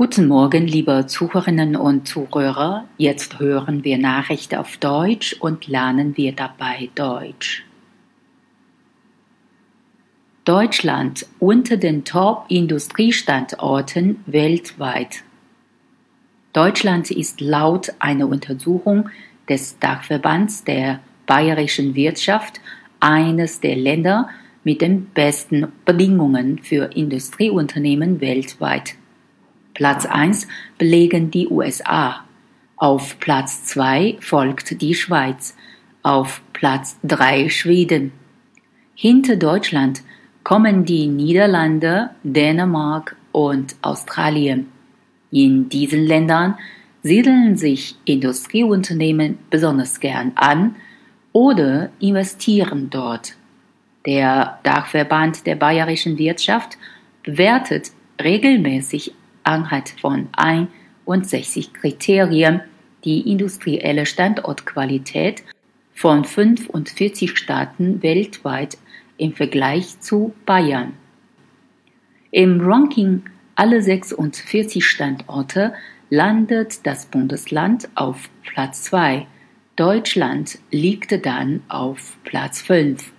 Guten Morgen, liebe Zuhörerinnen und Zuhörer. Jetzt hören wir Nachrichten auf Deutsch und lernen wir dabei Deutsch. Deutschland unter den Top-Industriestandorten weltweit. Deutschland ist laut einer Untersuchung des Dachverbands der bayerischen Wirtschaft eines der Länder mit den besten Bedingungen für Industrieunternehmen weltweit. Platz 1 belegen die USA. Auf Platz 2 folgt die Schweiz. Auf Platz 3 Schweden. Hinter Deutschland kommen die Niederlande, Dänemark und Australien. In diesen Ländern siedeln sich Industrieunternehmen besonders gern an oder investieren dort. Der Dachverband der bayerischen Wirtschaft bewertet regelmäßig anhand von 61 Kriterien die industrielle Standortqualität von 45 Staaten weltweit im Vergleich zu Bayern. Im Ranking aller 46 Standorte landet das Bundesland auf Platz 2. Deutschland liegt dann auf Platz 5.